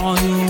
on you.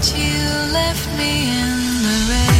that you left me in the rain.